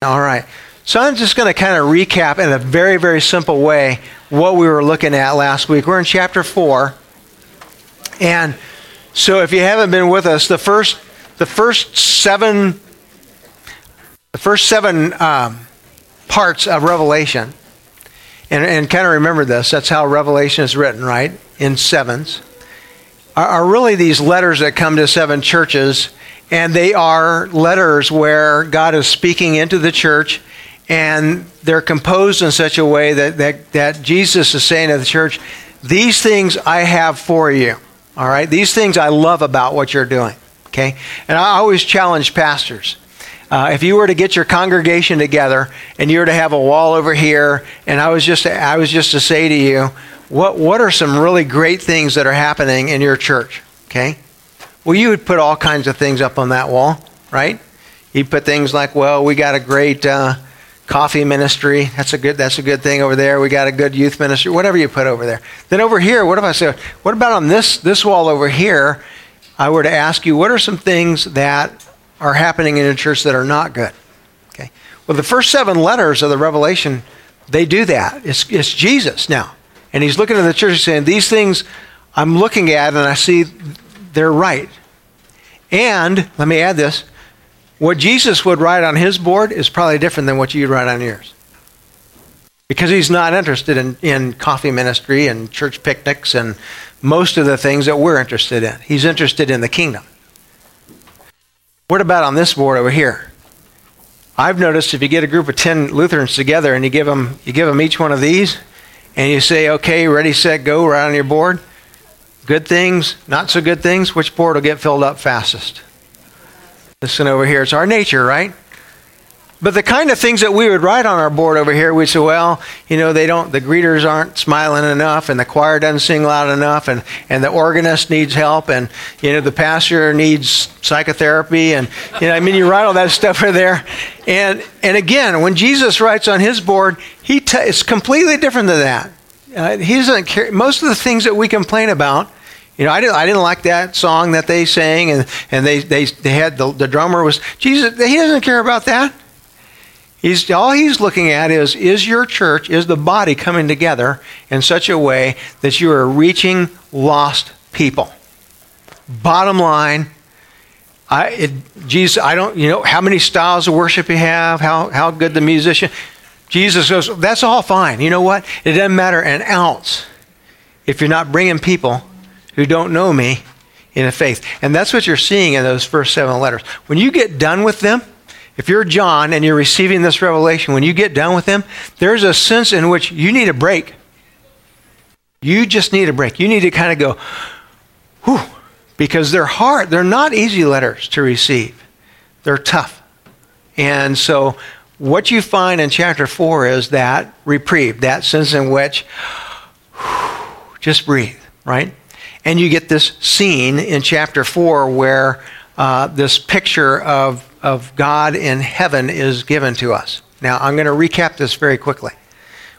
All right. So I'm just going to kind of recap in a very, very simple way what we were looking at last week. We're in chapter 4. And so if you haven't been with us, the first, the first seven, the first seven um, parts of Revelation, and, and kind of remember this, that's how Revelation is written, right? In sevens, are, are really these letters that come to seven churches and they are letters where God is speaking into the church, and they're composed in such a way that, that, that Jesus is saying to the church, These things I have for you. All right? These things I love about what you're doing. Okay? And I always challenge pastors. Uh, if you were to get your congregation together and you were to have a wall over here, and I was just I was just to say to you, what what are some really great things that are happening in your church? Okay, well, you would put all kinds of things up on that wall, right? You'd put things like, well, we got a great uh, coffee ministry. That's a good. That's a good thing over there. We got a good youth ministry. Whatever you put over there. Then over here, what if I say, what about on this this wall over here? I were to ask you, what are some things that are happening in a church that are not good? Okay. Well, the first seven letters of the Revelation, they do that. It's, it's Jesus now, and he's looking at the church saying, these things I'm looking at, and I see they're right. And let me add this what Jesus would write on his board is probably different than what you'd write on yours. Because he's not interested in, in coffee ministry and church picnics and most of the things that we're interested in. He's interested in the kingdom. What about on this board over here? I've noticed if you get a group of 10 Lutherans together and you give them, you give them each one of these and you say, okay, ready, set, go, right on your board, Good things, not so good things, which board will get filled up fastest? Listen over here. It's our nature, right? But the kind of things that we would write on our board over here, we'd say, well, you know, they don't, the greeters aren't smiling enough, and the choir doesn't sing loud enough, and, and the organist needs help, and, you know, the pastor needs psychotherapy, and, you know, I mean, you write all that stuff over there. And, and again, when Jesus writes on his board, he t- it's completely different than that. Uh, he doesn't care. Most of the things that we complain about, you know, I didn't, I didn't like that song that they sang, and, and they, they, they had the, the drummer was, Jesus, he doesn't care about that. He's, all he's looking at is, is your church, is the body coming together in such a way that you are reaching lost people? Bottom line, I, it, Jesus, I don't, you know, how many styles of worship you have, how, how good the musician. Jesus goes, that's all fine. You know what? It doesn't matter an ounce if you're not bringing people who don't know me in a faith. And that's what you're seeing in those first seven letters. When you get done with them, if you're John and you're receiving this revelation, when you get done with them, there's a sense in which you need a break. You just need a break. You need to kind of go, whew, because they're hard. They're not easy letters to receive, they're tough. And so, what you find in chapter 4 is that reprieve, that sense in which, whew, just breathe, right? And you get this scene in chapter 4 where uh, this picture of, of God in heaven is given to us. Now, I'm going to recap this very quickly.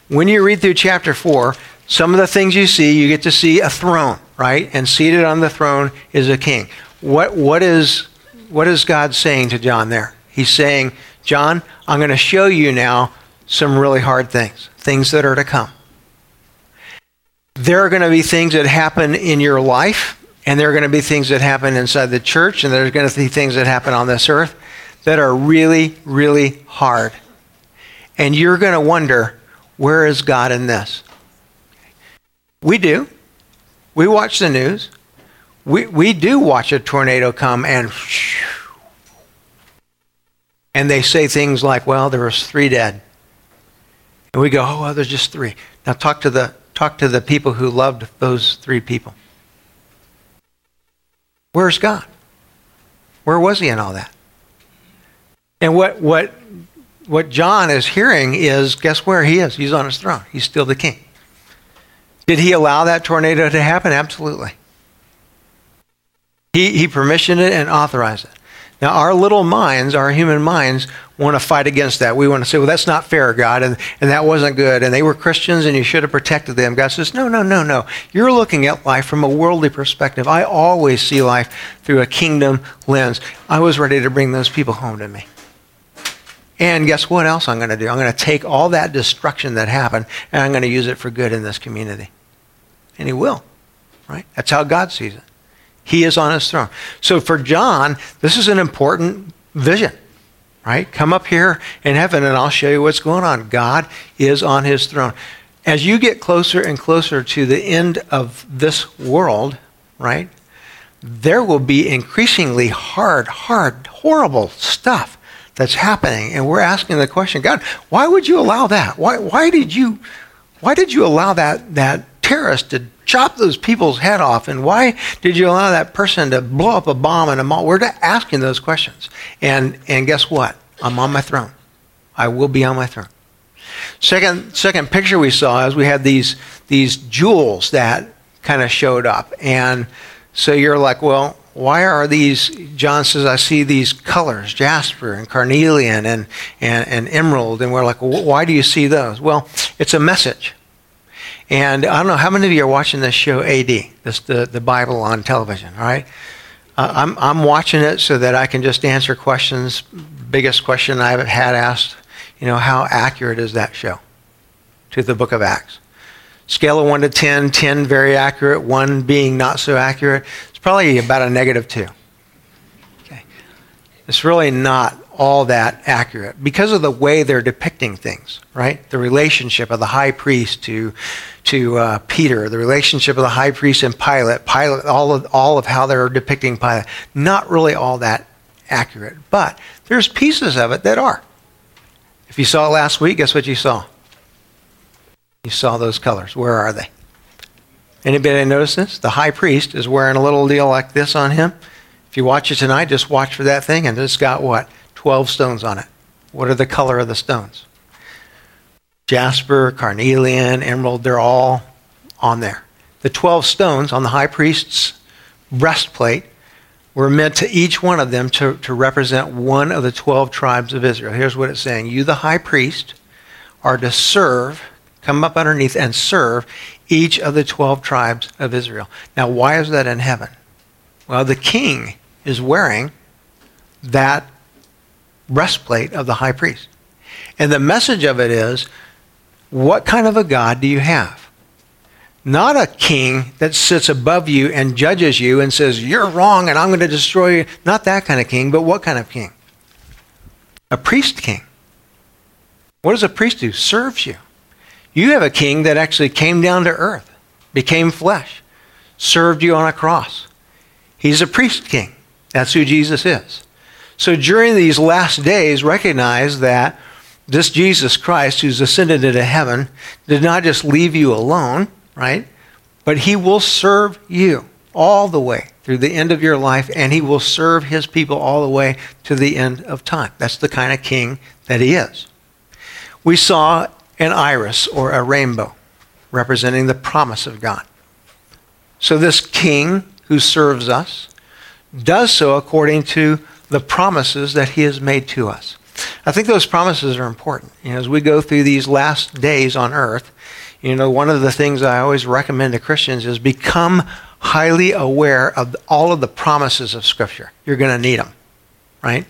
When you read through chapter 4, some of the things you see, you get to see a throne, right? And seated on the throne is a king. What, what, is, what is God saying to John there? He's saying, John, I'm going to show you now some really hard things, things that are to come there are going to be things that happen in your life, and there are going to be things that happen inside the church, and there's going to be things that happen on this earth that are really, really hard. And you're going to wonder, where is God in this? We do. We watch the news. We, we do watch a tornado come and and they say things like, well, there was three dead. And we go, oh, well, there's just three. Now talk to the Talk to the people who loved those three people. Where's God? Where was he in all that? And what, what, what John is hearing is guess where he is? He's on his throne. He's still the king. Did he allow that tornado to happen? Absolutely. He, he permissioned it and authorized it. Now, our little minds, our human minds, want to fight against that. We want to say, well, that's not fair, God, and, and that wasn't good, and they were Christians, and you should have protected them. God says, no, no, no, no. You're looking at life from a worldly perspective. I always see life through a kingdom lens. I was ready to bring those people home to me. And guess what else I'm going to do? I'm going to take all that destruction that happened and I'm going to use it for good in this community. And he will, right? That's how God sees it. He is on his throne. So for John, this is an important vision, right? Come up here in heaven and I'll show you what's going on. God is on his throne. As you get closer and closer to the end of this world, right? There will be increasingly hard, hard, horrible stuff that's happening. And we're asking the question, God, why would you allow that? Why, why did you why did you allow that, that terrorist to chop those people's head off? And why did you allow that person to blow up a bomb in a mall? We're asking those questions. And, and guess what? I'm on my throne. I will be on my throne. Second, second picture we saw is we had these, these jewels that kind of showed up. And so you're like, well, why are these, John says, I see these colors, jasper and carnelian and, and, and emerald. And we're like, why do you see those? Well, it's a message. And I don't know how many of you are watching this show AD, this the, the Bible on television, all right? Uh, I'm, I'm watching it so that I can just answer questions. Biggest question I've had asked, you know, how accurate is that show to the book of Acts? Scale of 1 to 10, 10 very accurate, 1 being not so accurate. It's probably about a negative 2. Okay. It's really not all that accurate because of the way they're depicting things, right? The relationship of the high priest to, to uh, Peter, the relationship of the high priest and Pilate, Pilate, all of, all of how they're depicting Pilate. Not really all that accurate, but there's pieces of it that are. If you saw it last week, guess what you saw? You saw those colors. Where are they? Anybody notice this? The high priest is wearing a little deal like this on him. If you watch it tonight, just watch for that thing, and it's got what? 12 stones on it. What are the color of the stones? Jasper, carnelian, emerald, they're all on there. The 12 stones on the high priest's breastplate were meant to each one of them to, to represent one of the 12 tribes of Israel. Here's what it's saying You, the high priest, are to serve come up underneath and serve each of the 12 tribes of Israel. Now, why is that in heaven? Well, the king is wearing that breastplate of the high priest. And the message of it is what kind of a God do you have? Not a king that sits above you and judges you and says, You're wrong and I'm going to destroy you. Not that kind of king, but what kind of king? A priest king. What does a priest do? Serves you. You have a king that actually came down to earth, became flesh, served you on a cross. He's a priest king. That's who Jesus is. So during these last days, recognize that this Jesus Christ, who's ascended into heaven, did not just leave you alone, right? But he will serve you all the way through the end of your life, and he will serve his people all the way to the end of time. That's the kind of king that he is. We saw an iris or a rainbow, representing the promise of God. So, this king who serves us does so according to the promises that he has made to us. I think those promises are important. You know, as we go through these last days on earth, you know, one of the things I always recommend to Christians is become highly aware of all of the promises of Scripture. You're going to need them right?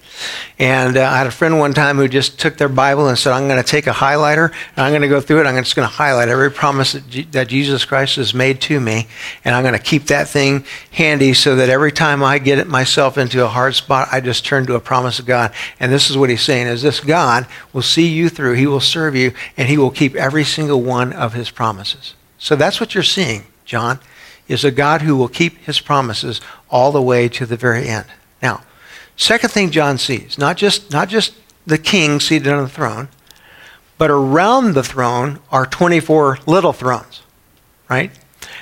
And uh, I had a friend one time who just took their Bible and said, I'm going to take a highlighter and I'm going to go through it. I'm just going to highlight every promise that, G- that Jesus Christ has made to me. And I'm going to keep that thing handy so that every time I get myself into a hard spot, I just turn to a promise of God. And this is what he's saying is this God will see you through. He will serve you and he will keep every single one of his promises. So that's what you're seeing, John, is a God who will keep his promises all the way to the very end. Now, Second thing John sees, not just, not just the king seated on the throne, but around the throne are 24 little thrones, right?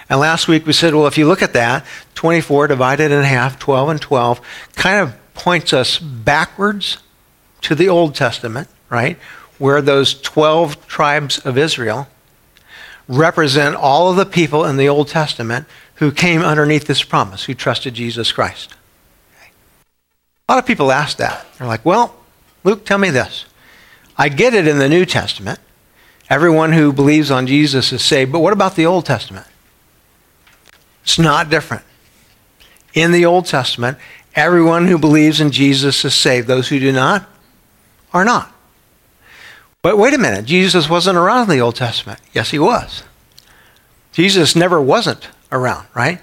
And last week we said, well, if you look at that, 24 divided in half, 12 and 12, kind of points us backwards to the Old Testament, right? Where those 12 tribes of Israel represent all of the people in the Old Testament who came underneath this promise, who trusted Jesus Christ. A lot of people ask that. They're like, well, Luke, tell me this. I get it in the New Testament. Everyone who believes on Jesus is saved, but what about the Old Testament? It's not different. In the Old Testament, everyone who believes in Jesus is saved. Those who do not are not. But wait a minute, Jesus wasn't around in the Old Testament. Yes, he was. Jesus never wasn't around, right?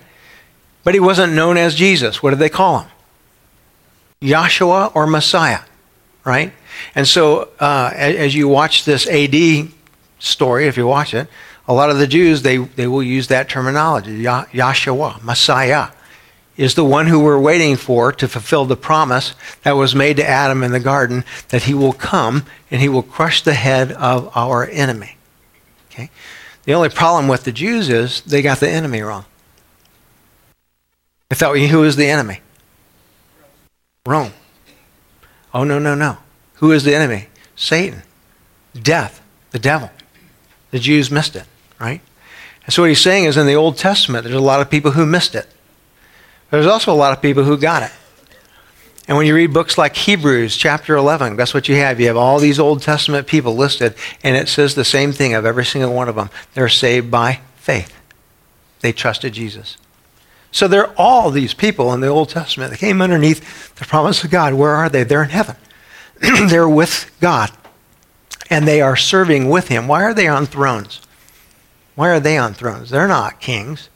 But he wasn't known as Jesus. What did they call him? Yahshua or Messiah, right? And so uh, as you watch this AD story, if you watch it, a lot of the Jews, they, they will use that terminology. Yahshua, Messiah, is the one who we're waiting for to fulfill the promise that was made to Adam in the garden that he will come and he will crush the head of our enemy. Okay? The only problem with the Jews is they got the enemy wrong. They thought, who is the enemy? Rome. Oh, no, no, no. Who is the enemy? Satan. Death. The devil. The Jews missed it, right? And so what he's saying is in the Old Testament, there's a lot of people who missed it. There's also a lot of people who got it. And when you read books like Hebrews chapter 11, that's what you have. You have all these Old Testament people listed, and it says the same thing of every single one of them. They're saved by faith. They trusted Jesus. So there are all these people in the Old Testament that came underneath the promise of God. Where are they? They're in heaven. They're with God. And they are serving with Him. Why are they on thrones? Why are they on thrones? They're not kings.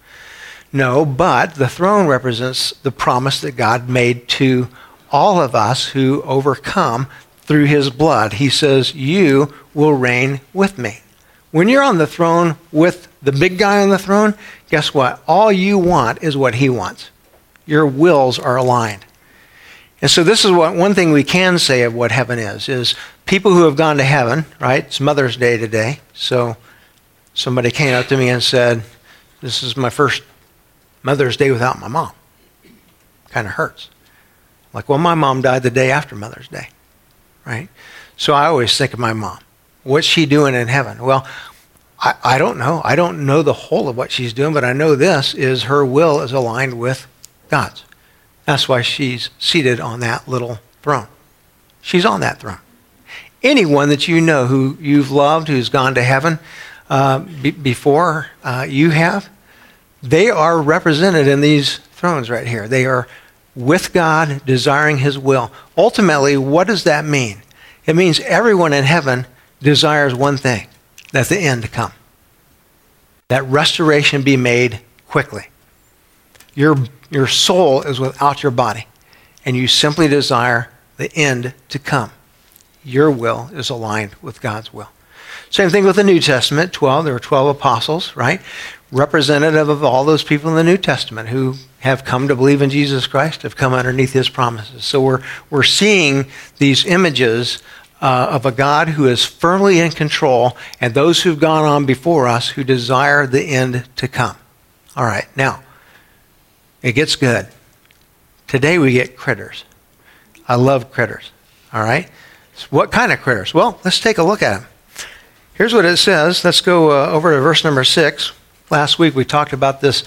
No, but the throne represents the promise that God made to all of us who overcome through his blood. He says, You will reign with me. When you're on the throne with the big guy on the throne, guess what? All you want is what he wants. Your wills are aligned. And so this is what one thing we can say of what heaven is is people who have gone to heaven, right? It's Mother's Day today. So somebody came up to me and said, "This is my first Mother's Day without my mom. Kind of hurts. Like, well, my mom died the day after Mother's Day, right? So I always think of my mom. What's she doing in heaven? Well, I, I don't know. I don't know the whole of what she's doing, but I know this is her will is aligned with God's. That's why she's seated on that little throne. She's on that throne. Anyone that you know who you've loved, who's gone to heaven uh, before uh, you have, they are represented in these thrones right here. They are with God, desiring His will. Ultimately, what does that mean? It means everyone in heaven desires one thing that the end come, that restoration be made quickly. Your, your soul is without your body, and you simply desire the end to come. Your will is aligned with God's will. Same thing with the New Testament 12. There were 12 apostles, right? representative of all those people in the New Testament who have come to believe in Jesus Christ, have come underneath his promises. So we're, we're seeing these images uh, of a God who is firmly in control and those who've gone on before us who desire the end to come. All right, now, it gets good. Today we get critters. I love critters. All right? So what kind of critters? Well, let's take a look at them. Here's what it says. Let's go uh, over to verse number six. Last week we talked about this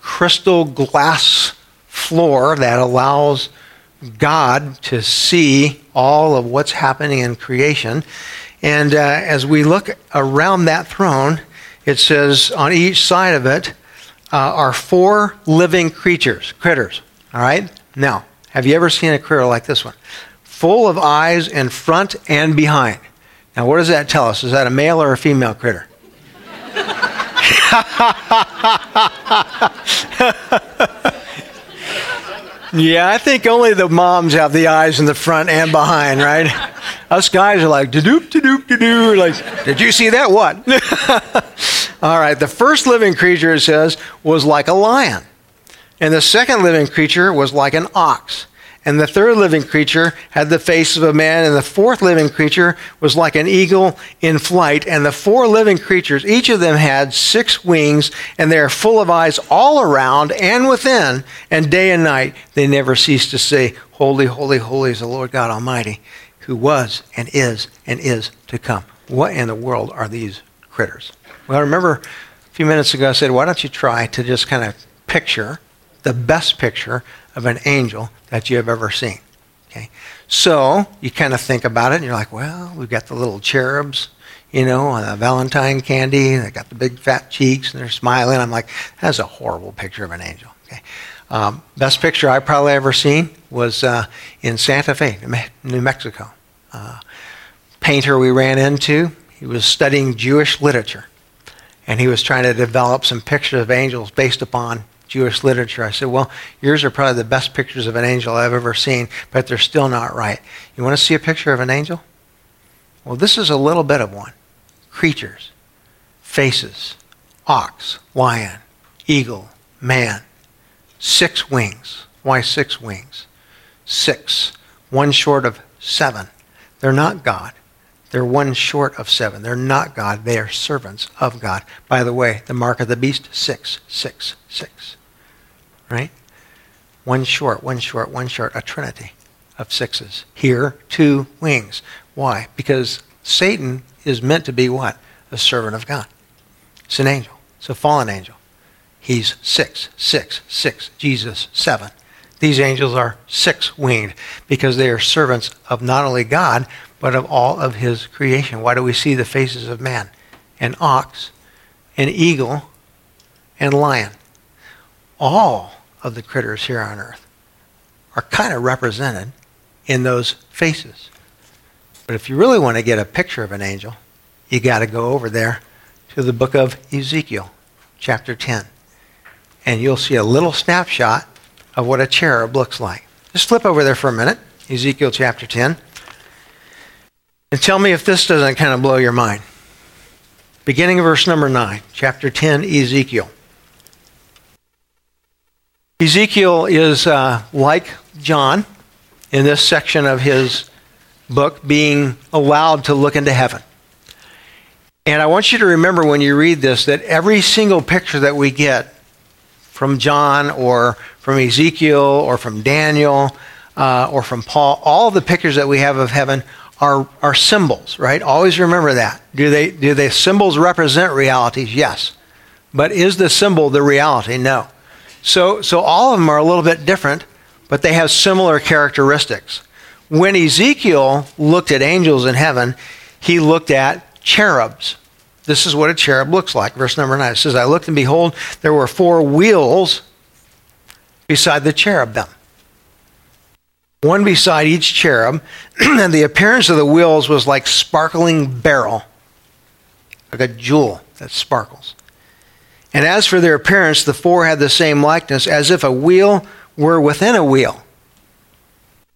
crystal glass floor that allows God to see all of what's happening in creation. And uh, as we look around that throne, it says on each side of it uh, are four living creatures, critters. All right? Now, have you ever seen a critter like this one? Full of eyes in front and behind. Now, what does that tell us? Is that a male or a female critter? yeah, I think only the moms have the eyes in the front and behind, right? Us guys are like, doop, doop, doop, like, did you see that? What? All right, the first living creature, it says, was like a lion. And the second living creature was like an ox. And the third living creature had the face of a man, and the fourth living creature was like an eagle in flight. And the four living creatures, each of them had six wings, and they are full of eyes all around and within, and day and night they never cease to say, Holy, holy, holy is the Lord God Almighty, who was and is and is to come. What in the world are these critters? Well, remember a few minutes ago I said, why don't you try to just kind of picture the best picture of an angel that you have ever seen. Okay? So you kind of think about it and you're like, well, we've got the little cherubs, you know, the Valentine candy. They've got the big fat cheeks and they're smiling. I'm like, that's a horrible picture of an angel. Okay? Um, best picture I probably ever seen was uh, in Santa Fe, New Mexico. Uh, painter we ran into. He was studying Jewish literature, and he was trying to develop some pictures of angels based upon Jewish literature. I said, Well, yours are probably the best pictures of an angel I've ever seen, but they're still not right. You want to see a picture of an angel? Well, this is a little bit of one creatures, faces, ox, lion, eagle, man, six wings. Why six wings? Six, one short of seven. They're not God. They're one short of seven. They're not God. They are servants of God. By the way, the mark of the beast, six, six, six. Right? One short, one short, one short, a trinity of sixes. Here, two wings. Why? Because Satan is meant to be what? A servant of God. It's an angel. It's a fallen angel. He's six, six, six. Jesus, seven. These angels are six winged because they are servants of not only God, but of all of his creation. Why do we see the faces of man? An ox, an eagle, and lion. All of the critters here on earth are kind of represented in those faces. But if you really want to get a picture of an angel, you got to go over there to the book of Ezekiel, chapter 10. And you'll see a little snapshot of what a cherub looks like. Just flip over there for a minute, Ezekiel chapter 10, and tell me if this doesn't kind of blow your mind. Beginning of verse number 9, chapter 10, Ezekiel. Ezekiel is uh, like John in this section of his book, being allowed to look into heaven. And I want you to remember when you read this that every single picture that we get from John or from Ezekiel or from Daniel uh, or from Paul, all the pictures that we have of heaven are, are symbols, right? Always remember that. Do they do the symbols represent realities? Yes. But is the symbol the reality? No. So so all of them are a little bit different, but they have similar characteristics. When Ezekiel looked at angels in heaven, he looked at cherubs. This is what a cherub looks like. Verse number 9 it says, I looked and behold, there were four wheels beside the cherubim, one beside each cherub, and the appearance of the wheels was like sparkling beryl, like a jewel that sparkles. And as for their appearance, the four had the same likeness, as if a wheel were within a wheel.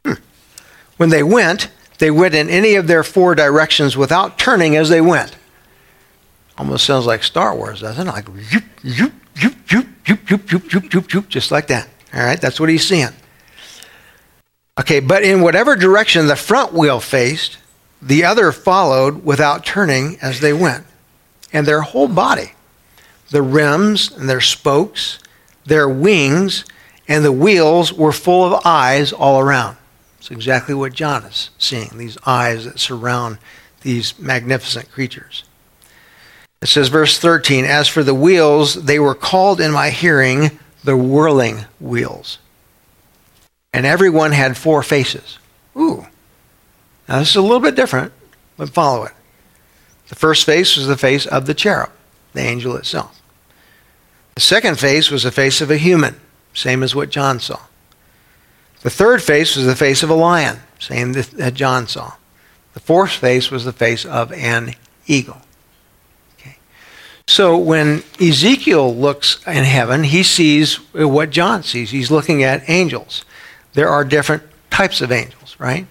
Hmm. When they went, they went in any of their four directions without turning as they went. Almost sounds like Star Wars, doesn't it? Like yoop, yoop, yoop, yoop, yoop, yoop, yoop, yoop, yoop, yoop, just like that. All right, that's what he's seeing. Okay, but in whatever direction the front wheel faced, the other followed without turning as they went. And their whole body, the rims and their spokes, their wings, and the wheels were full of eyes all around. It's exactly what John is seeing these eyes that surround these magnificent creatures. It says, verse 13, As for the wheels, they were called in my hearing the whirling wheels. And everyone had four faces. Ooh. Now, this is a little bit different, but follow it. The first face was the face of the cherub, the angel itself. The second face was the face of a human, same as what John saw. The third face was the face of a lion, same that John saw. The fourth face was the face of an eagle. Okay. So when Ezekiel looks in heaven, he sees what John sees. He's looking at angels. There are different types of angels, right?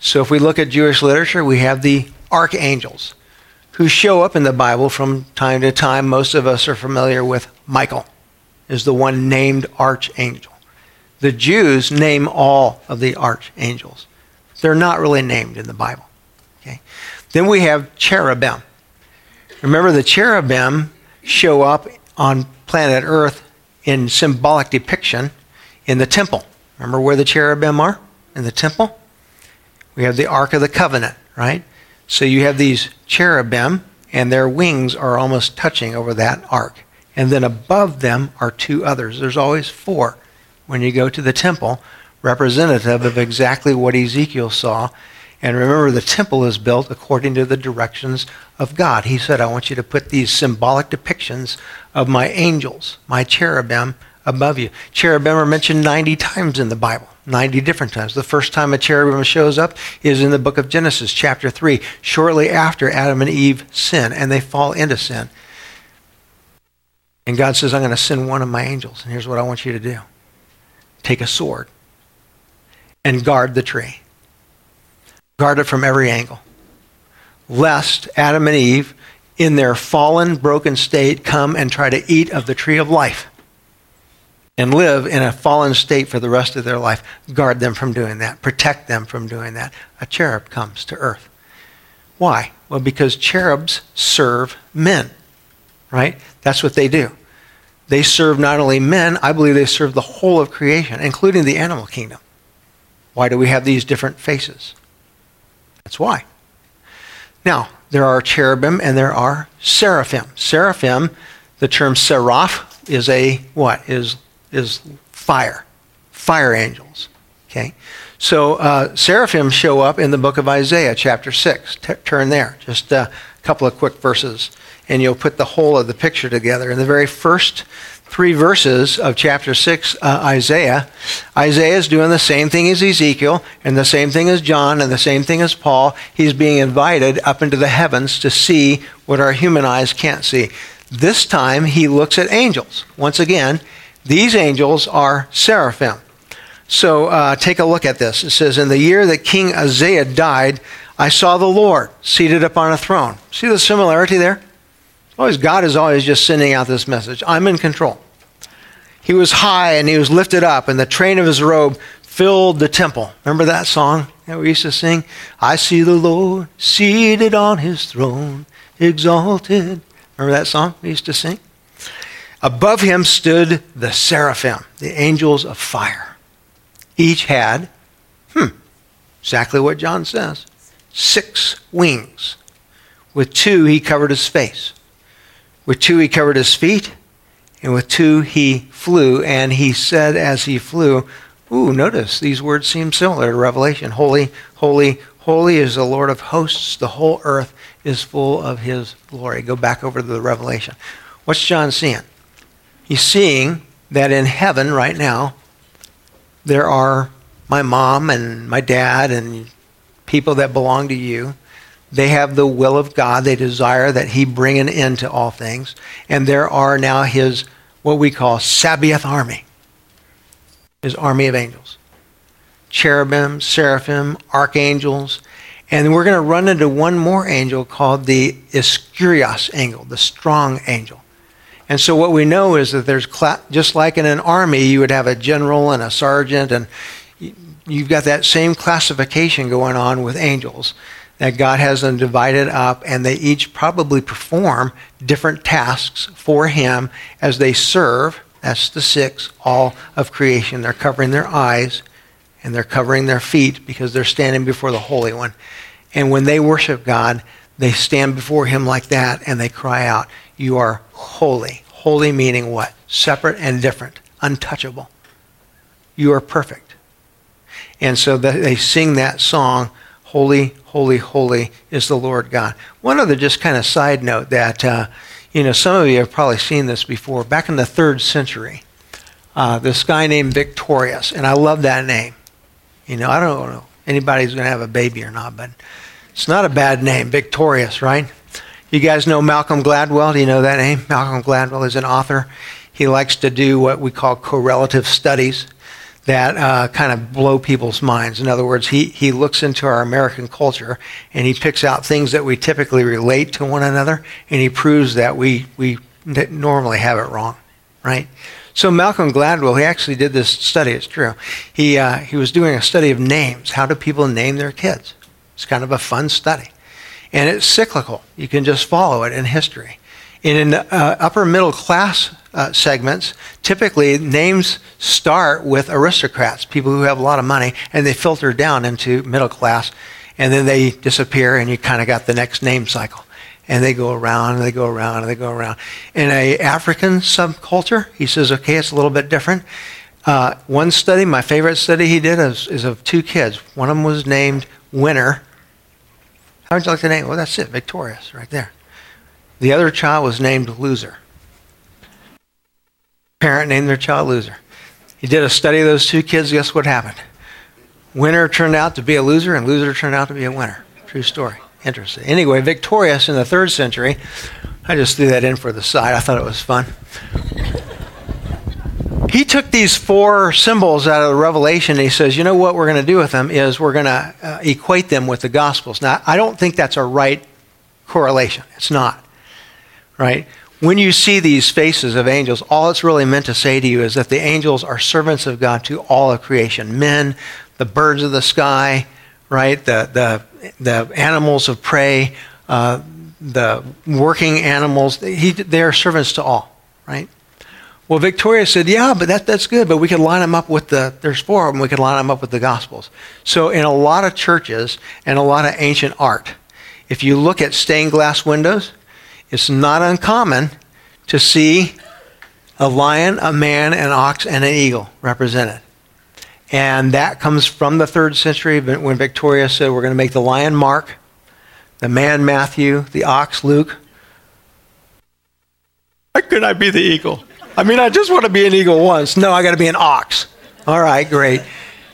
So if we look at Jewish literature, we have the archangels who show up in the Bible from time to time. Most of us are familiar with Michael is the one named archangel. The Jews name all of the archangels. They're not really named in the Bible. Okay? Then we have cherubim. Remember, the cherubim show up on planet Earth in symbolic depiction in the temple. Remember where the cherubim are? In the temple? We have the Ark of the Covenant, right? So you have these cherubim, and their wings are almost touching over that ark. And then above them are two others. There's always four when you go to the temple, representative of exactly what Ezekiel saw and remember, the temple is built according to the directions of God. He said, I want you to put these symbolic depictions of my angels, my cherubim, above you. Cherubim are mentioned 90 times in the Bible, 90 different times. The first time a cherubim shows up is in the book of Genesis, chapter 3, shortly after Adam and Eve sin, and they fall into sin. And God says, I'm going to send one of my angels, and here's what I want you to do take a sword and guard the tree. Guard it from every angle. Lest Adam and Eve, in their fallen, broken state, come and try to eat of the tree of life and live in a fallen state for the rest of their life. Guard them from doing that. Protect them from doing that. A cherub comes to earth. Why? Well, because cherubs serve men, right? That's what they do. They serve not only men, I believe they serve the whole of creation, including the animal kingdom. Why do we have these different faces? That's why. Now, there are cherubim and there are seraphim. Seraphim, the term seraph is a what? Is is fire. Fire angels. Okay? So uh, seraphim show up in the book of Isaiah, chapter 6. T- turn there. Just a couple of quick verses and you'll put the whole of the picture together. In the very first three verses of chapter 6, uh, Isaiah, Isaiah is doing the same thing as Ezekiel, and the same thing as John, and the same thing as Paul. He's being invited up into the heavens to see what our human eyes can't see. This time, he looks at angels. Once again, these angels are seraphim. So uh, take a look at this. It says, In the year that King Uzziah died, I saw the Lord seated upon a throne. See the similarity there? Always, God is always just sending out this message I'm in control. He was high and he was lifted up, and the train of his robe filled the temple. Remember that song that we used to sing? I see the Lord seated on his throne, exalted. Remember that song we used to sing? Above him stood the seraphim, the angels of fire. Each had, hmm, exactly what John says, six wings. With two, he covered his face. With two, he covered his feet, and with two, he flew. And he said as he flew, Ooh, notice these words seem similar to Revelation. Holy, holy, holy is the Lord of hosts. The whole earth is full of his glory. Go back over to the Revelation. What's John seeing? He's seeing that in heaven right now, there are my mom and my dad and people that belong to you they have the will of God. They desire that He bring an end to all things. And there are now His, what we call Sabaoth army, His army of angels. Cherubim, seraphim, archangels. And we're going to run into one more angel called the Ischurios angel, the strong angel. And so what we know is that there's, just like in an army, you would have a general and a sergeant, and you've got that same classification going on with angels that God has them divided up, and they each probably perform different tasks for Him as they serve. That's the six, all of creation. They're covering their eyes and they're covering their feet because they're standing before the Holy One. And when they worship God, they stand before Him like that and they cry out, You are holy. Holy meaning what? Separate and different, untouchable. You are perfect. And so they sing that song Holy, holy, holy is the Lord God. One other just kind of side note that, uh, you know, some of you have probably seen this before. Back in the third century, uh, this guy named Victorius, and I love that name. You know, I don't know anybody's going to have a baby or not, but it's not a bad name, Victorius, right? You guys know Malcolm Gladwell? Do you know that name? Malcolm Gladwell is an author. He likes to do what we call correlative studies that uh, kind of blow people's minds. In other words, he, he looks into our American culture and he picks out things that we typically relate to one another and he proves that we, we normally have it wrong, right? So Malcolm Gladwell, he actually did this study, it's true. He, uh, he was doing a study of names. How do people name their kids? It's kind of a fun study. And it's cyclical. You can just follow it in history. And in uh, upper middle class uh, segments, typically names start with aristocrats, people who have a lot of money, and they filter down into middle class, and then they disappear, and you kind of got the next name cycle. And they go around, and they go around, and they go around. In a African subculture, he says, okay, it's a little bit different. Uh, one study, my favorite study he did is, is of two kids. One of them was named Winner. How would you like to name? Well, that's it, Victorious, right there. The other child was named Loser. Parent named their child loser. He did a study of those two kids. Guess what happened? Winner turned out to be a loser, and loser turned out to be a winner. True story. Interesting. Anyway, victorious in the third century, I just threw that in for the side. I thought it was fun. He took these four symbols out of the Revelation and he says, you know what we're going to do with them is we're going to uh, equate them with the Gospels. Now, I don't think that's a right correlation. It's not. Right? When you see these faces of angels, all it's really meant to say to you is that the angels are servants of God to all of creation men, the birds of the sky, right? The, the, the animals of prey, uh, the working animals. He, they are servants to all, right? Well, Victoria said, yeah, but that, that's good, but we could line them up with the, there's four of them, we could line them up with the Gospels. So in a lot of churches and a lot of ancient art, if you look at stained glass windows, it's not uncommon to see a lion, a man, an ox, and an eagle represented. And that comes from the third century when Victoria said, We're going to make the lion Mark, the man Matthew, the ox Luke. Why couldn't I be the eagle? I mean, I just want to be an eagle once. No, I got to be an ox. All right, great.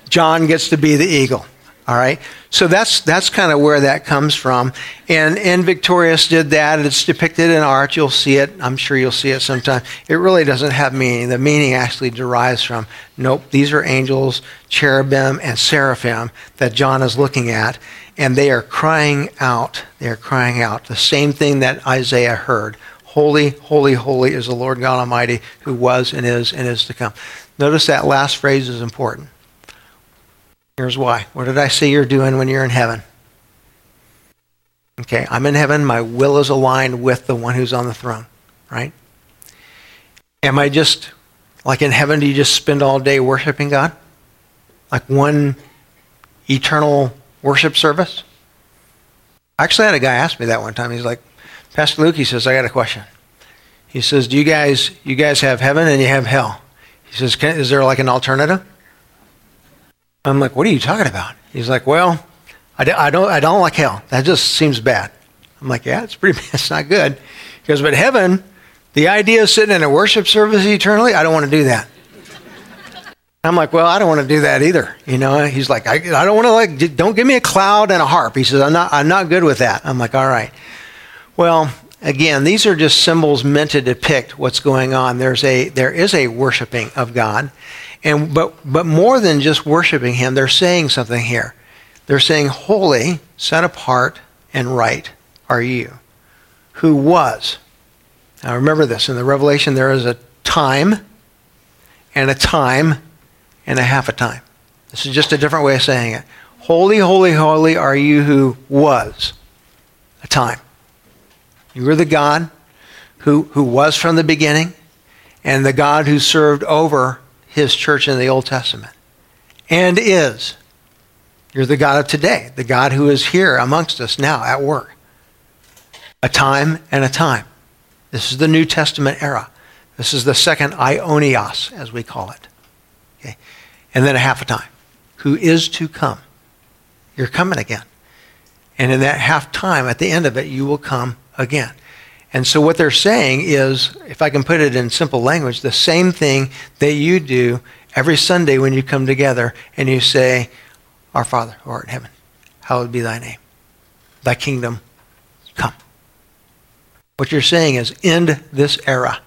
John gets to be the eagle. All right. So that's that's kind of where that comes from. And and Victorius did that. It's depicted in art. You'll see it. I'm sure you'll see it sometime. It really doesn't have meaning. The meaning actually derives from nope, these are angels, cherubim, and seraphim that John is looking at, and they are crying out. They are crying out the same thing that Isaiah heard. Holy, holy, holy is the Lord God Almighty who was and is and is to come. Notice that last phrase is important. Here's why. What did I say you're doing when you're in heaven? Okay, I'm in heaven. My will is aligned with the one who's on the throne, right? Am I just, like in heaven, do you just spend all day worshiping God? Like one eternal worship service? I actually had a guy ask me that one time. He's like, Pastor Luke, he says, I got a question. He says, Do you guys, you guys have heaven and you have hell? He says, Is there like an alternative? I'm like, what are you talking about? He's like, well, I, I, don't, I don't like hell. That just seems bad. I'm like, yeah, it's pretty, bad. it's not good. He goes, but heaven, the idea of sitting in a worship service eternally, I don't want to do that. I'm like, well, I don't want to do that either. You know, he's like, I, I don't want to like, don't give me a cloud and a harp. He says, I'm not, I'm not good with that. I'm like, all right. Well, again, these are just symbols meant to depict what's going on. There's a, there is a worshiping of God. And, but, but more than just worshiping him, they're saying something here. They're saying, Holy, set apart, and right are you, who was. Now remember this in the Revelation, there is a time and a time and a half a time. This is just a different way of saying it. Holy, holy, holy are you who was a time. You were the God who, who was from the beginning and the God who served over his church in the Old Testament and is. You're the God of today, the God who is here amongst us now at work. A time and a time. This is the New Testament era. This is the second Aionios, as we call it. Okay? And then a half a time. Who is to come. You're coming again. And in that half time, at the end of it, you will come again. And so what they're saying is, if I can put it in simple language, the same thing that you do every Sunday when you come together and you say, Our Father who art in heaven, hallowed be thy name. Thy kingdom come. What you're saying is end this era.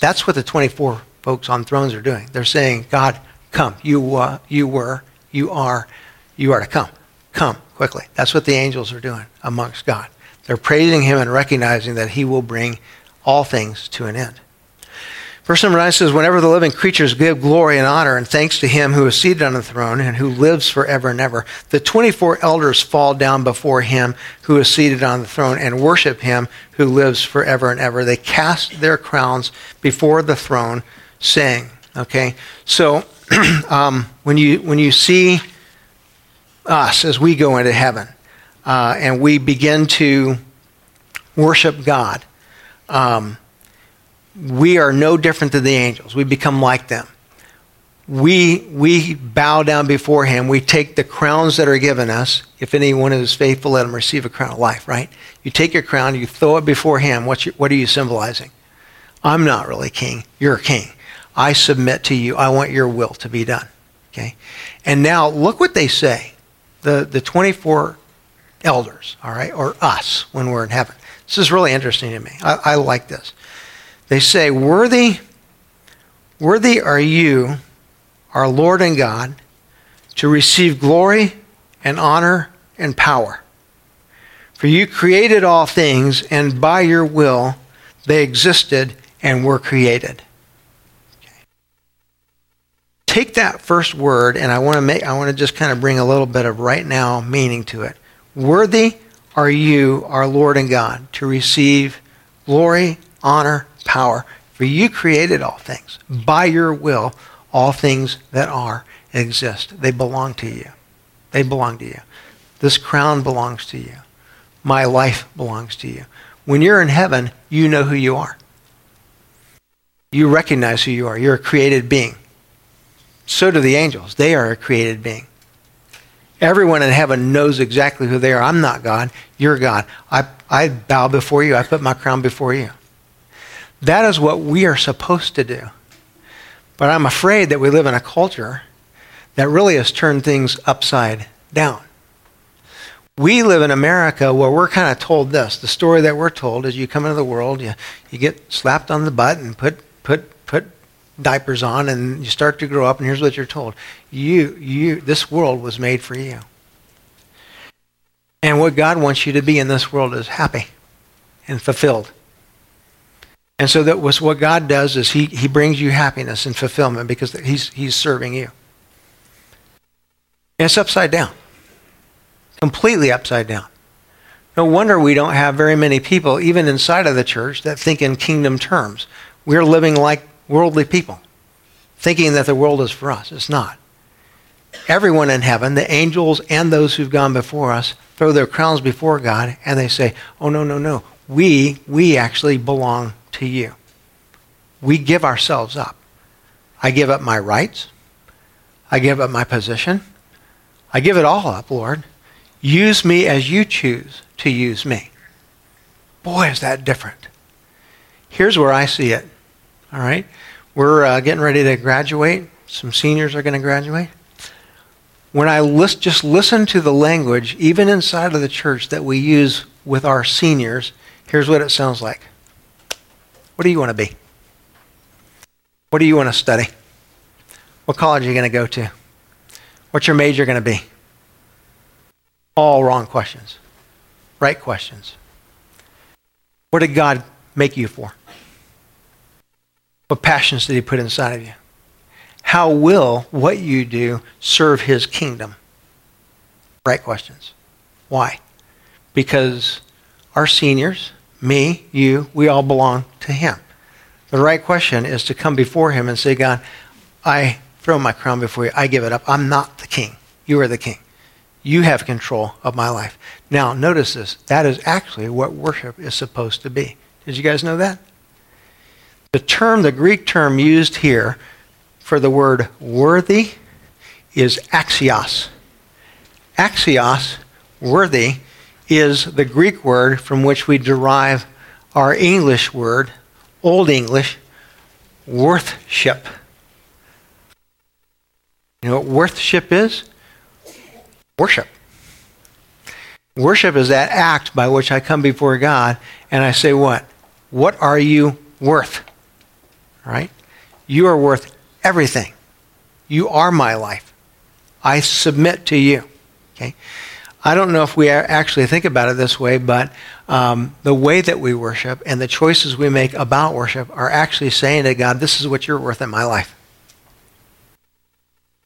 That's what the 24 folks on thrones are doing. They're saying, God, come. You, uh, you were, you are, you are to come. Come quickly. That's what the angels are doing amongst God. They're praising him and recognizing that he will bring all things to an end. Verse number 9 says, Whenever the living creatures give glory and honor and thanks to him who is seated on the throne and who lives forever and ever, the 24 elders fall down before him who is seated on the throne and worship him who lives forever and ever. They cast their crowns before the throne, saying, Okay, so um, when, you, when you see us as we go into heaven, uh, and we begin to worship God, um, we are no different than the angels. We become like them. We, we bow down before him. We take the crowns that are given us. If anyone is faithful, let him receive a crown of life, right? You take your crown, you throw it before him. What's your, what are you symbolizing? I'm not really king. You're a king. I submit to you. I want your will to be done. Okay? And now look what they say. The, the 24 elders, all right, or us when we're in heaven. This is really interesting to me. I, I like this. They say, Worthy, worthy are you, our Lord and God, to receive glory and honor and power. For you created all things, and by your will they existed and were created. Okay. Take that first word, and I want to make I want to just kind of bring a little bit of right now meaning to it. Worthy are you, our Lord and God, to receive glory, honor, power. For you created all things. By your will, all things that are exist. They belong to you. They belong to you. This crown belongs to you. My life belongs to you. When you're in heaven, you know who you are. You recognize who you are. You're a created being. So do the angels. They are a created being. Everyone in heaven knows exactly who they are. I'm not God. You're God. I, I bow before you. I put my crown before you. That is what we are supposed to do. But I'm afraid that we live in a culture that really has turned things upside down. We live in America where we're kind of told this. The story that we're told is you come into the world, you, you get slapped on the butt and put, put, diapers on, and you start to grow up, and here's what you're told. You, you, this world was made for you. And what God wants you to be in this world is happy and fulfilled. And so that was what God does is he, he brings you happiness and fulfillment because he's, he's serving you. And it's upside down completely upside down. No wonder we don't have very many people, even inside of the church, that think in kingdom terms. We're living like worldly people, thinking that the world is for us. It's not. Everyone in heaven, the angels and those who've gone before us, throw their crowns before God and they say, Oh, no, no, no. We, we actually belong to you. We give ourselves up. I give up my rights. I give up my position. I give it all up, Lord. Use me as you choose to use me. Boy, is that different. Here's where I see it. All right? We're uh, getting ready to graduate. Some seniors are going to graduate. When I list, just listen to the language, even inside of the church, that we use with our seniors, here's what it sounds like. What do you want to be? What do you want to study? What college are you going to go to? What's your major going to be? All wrong questions. Right questions. What did God make you for? What passions did He put inside of you? How will what you do serve His kingdom? Right questions. Why? Because our seniors, me, you, we all belong to Him. The right question is to come before Him and say, God, I throw my crown before you. I give it up. I'm not the king. You are the king. You have control of my life. Now, notice this. That is actually what worship is supposed to be. Did you guys know that? The term, the Greek term used here for the word worthy is axios. Axios, worthy, is the Greek word from which we derive our English word, Old English, worthship. You know what worthship is? worship. Worship is that act by which I come before God and I say, What? What are you worth? Right? You are worth everything. You are my life. I submit to you. Okay? I don't know if we actually think about it this way, but um, the way that we worship and the choices we make about worship are actually saying to God, This is what you're worth in my life.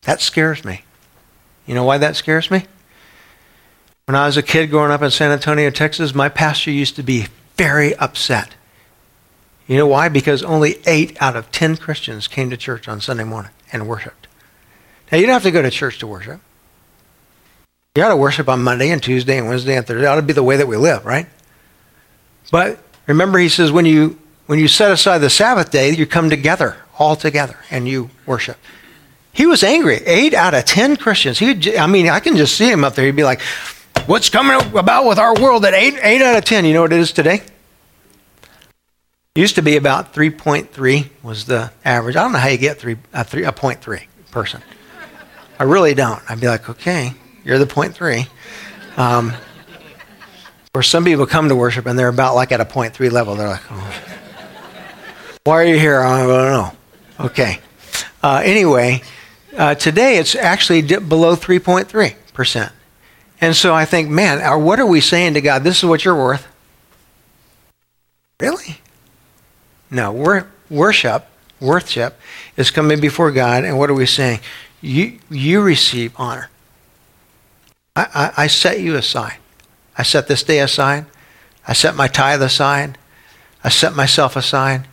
That scares me. You know why that scares me? When I was a kid growing up in San Antonio, Texas, my pastor used to be very upset. You know why? Because only eight out of ten Christians came to church on Sunday morning and worshiped. Now, you don't have to go to church to worship. You ought to worship on Monday and Tuesday and Wednesday and Thursday. It ought to be the way that we live, right? But remember, he says, when you, when you set aside the Sabbath day, you come together, all together, and you worship. He was angry. Eight out of ten Christians. He, I mean, I can just see him up there. He'd be like, "What's coming about with our world at eight, eight out of ten? You know what it is today? Used to be about 3.3 was the average. I don't know how you get three, a, three, a 0.3 person. I really don't. I'd be like, okay, you're the 0.3. Um, or some people come to worship and they're about like at a 0.3 level. They're like, oh, why are you here? I don't know. Okay. Uh, anyway, uh, today it's actually below 3.3%. And so I think, man, uh, what are we saying to God? This is what you're worth. Really? No, we're, worship, worship is coming before God, and what are we saying? You, you receive honor. I, I, I set you aside. I set this day aside. I set my tithe aside. I set myself aside.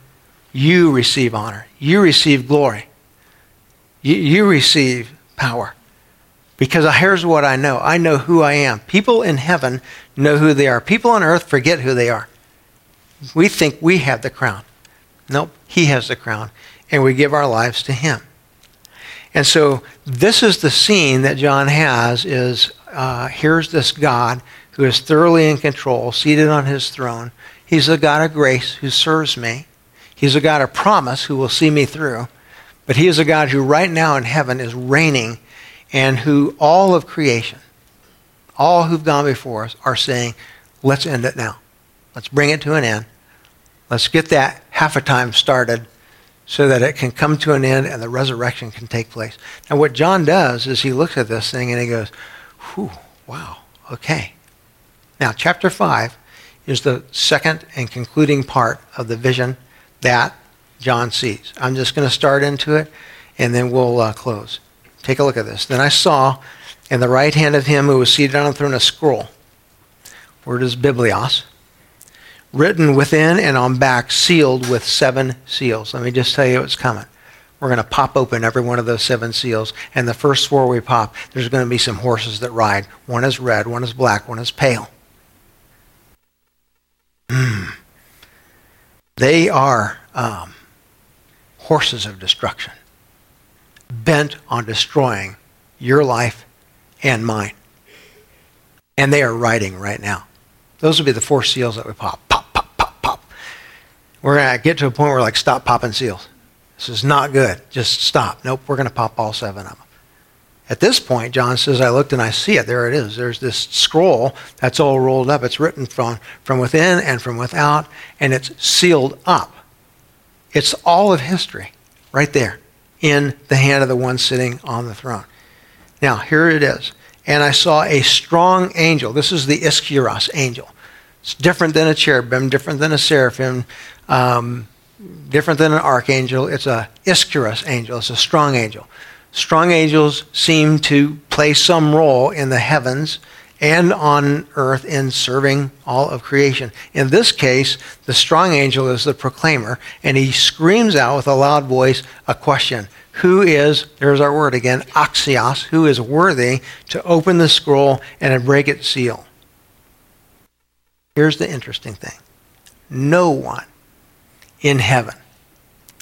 You receive honor. You receive glory. You, you receive power. Because here's what I know I know who I am. People in heaven know who they are. People on earth forget who they are. We think we have the crown. Nope, he has the crown, and we give our lives to him. And so this is the scene that John has is uh, here's this God who is thoroughly in control, seated on his throne. He's a God of grace who serves me. He's a God of promise who will see me through. But he is a God who right now in heaven is reigning and who all of creation, all who've gone before us, are saying, let's end it now. Let's bring it to an end. Let's get that half a time started so that it can come to an end and the resurrection can take place. Now, what John does is he looks at this thing and he goes, whew, wow, okay. Now, chapter 5 is the second and concluding part of the vision that John sees. I'm just going to start into it and then we'll uh, close. Take a look at this. Then I saw in the right hand of him who was seated on the throne a scroll. Word is biblios written within and on back, sealed with seven seals. Let me just tell you what's coming. We're going to pop open every one of those seven seals. And the first four we pop, there's going to be some horses that ride. One is red, one is black, one is pale. Mm. They are um, horses of destruction, bent on destroying your life and mine. And they are riding right now. Those will be the four seals that we pop. We're going to get to a point where, like, stop popping seals. This is not good. Just stop. Nope, we're going to pop all seven of them. At this point, John says, I looked and I see it. There it is. There's this scroll that's all rolled up. It's written from, from within and from without, and it's sealed up. It's all of history right there in the hand of the one sitting on the throne. Now, here it is. And I saw a strong angel. This is the Ischyros angel. It's different than a cherubim, different than a seraphim, um, different than an archangel. It's a ischyros angel. It's a strong angel. Strong angels seem to play some role in the heavens and on earth in serving all of creation. In this case, the strong angel is the proclaimer, and he screams out with a loud voice a question Who is, there's our word again, axios, who is worthy to open the scroll and break its seal? Here's the interesting thing no one in heaven,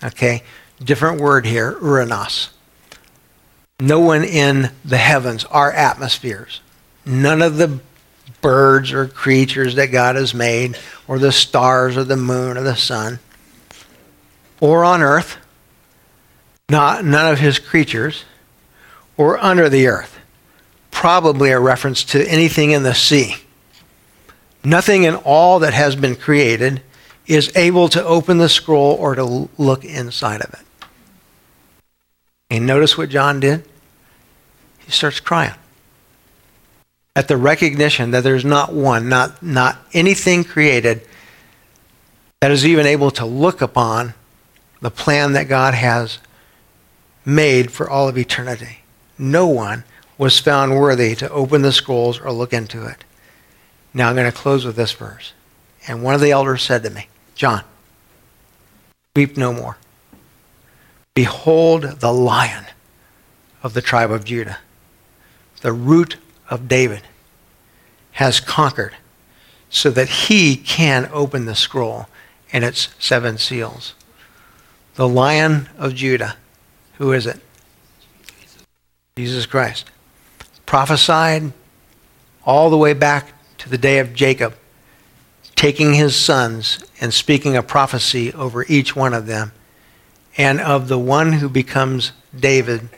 okay, different word here, uranos. No one in the heavens, our atmospheres, none of the birds or creatures that God has made, or the stars or the moon or the sun, or on earth, not none of his creatures, or under the earth. Probably a reference to anything in the sea Nothing in all that has been created is able to open the scroll or to look inside of it. And notice what John did? He starts crying at the recognition that there's not one, not, not anything created that is even able to look upon the plan that God has made for all of eternity. No one was found worthy to open the scrolls or look into it. Now I'm going to close with this verse. And one of the elders said to me, John, weep no more. Behold the lion of the tribe of Judah, the root of David, has conquered so that he can open the scroll and its seven seals. The lion of Judah, who is it? Jesus Christ. Prophesied all the way back to the day of Jacob taking his sons and speaking a prophecy over each one of them. And of the one who becomes David,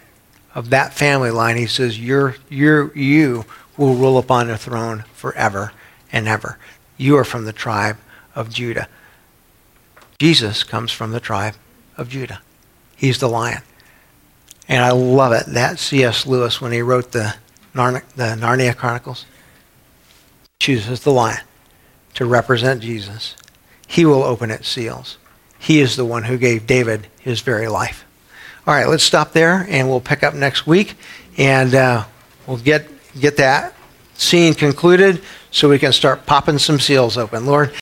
of that family line, he says, you're, you're, you will rule upon the throne forever and ever. You are from the tribe of Judah. Jesus comes from the tribe of Judah. He's the lion. And I love it. That C.S. Lewis, when he wrote the, the Narnia Chronicles, chooses the lion to represent Jesus. He will open its seals. He is the one who gave David his very life. All right, let's stop there and we'll pick up next week and uh, we'll get, get that scene concluded so we can start popping some seals open. Lord,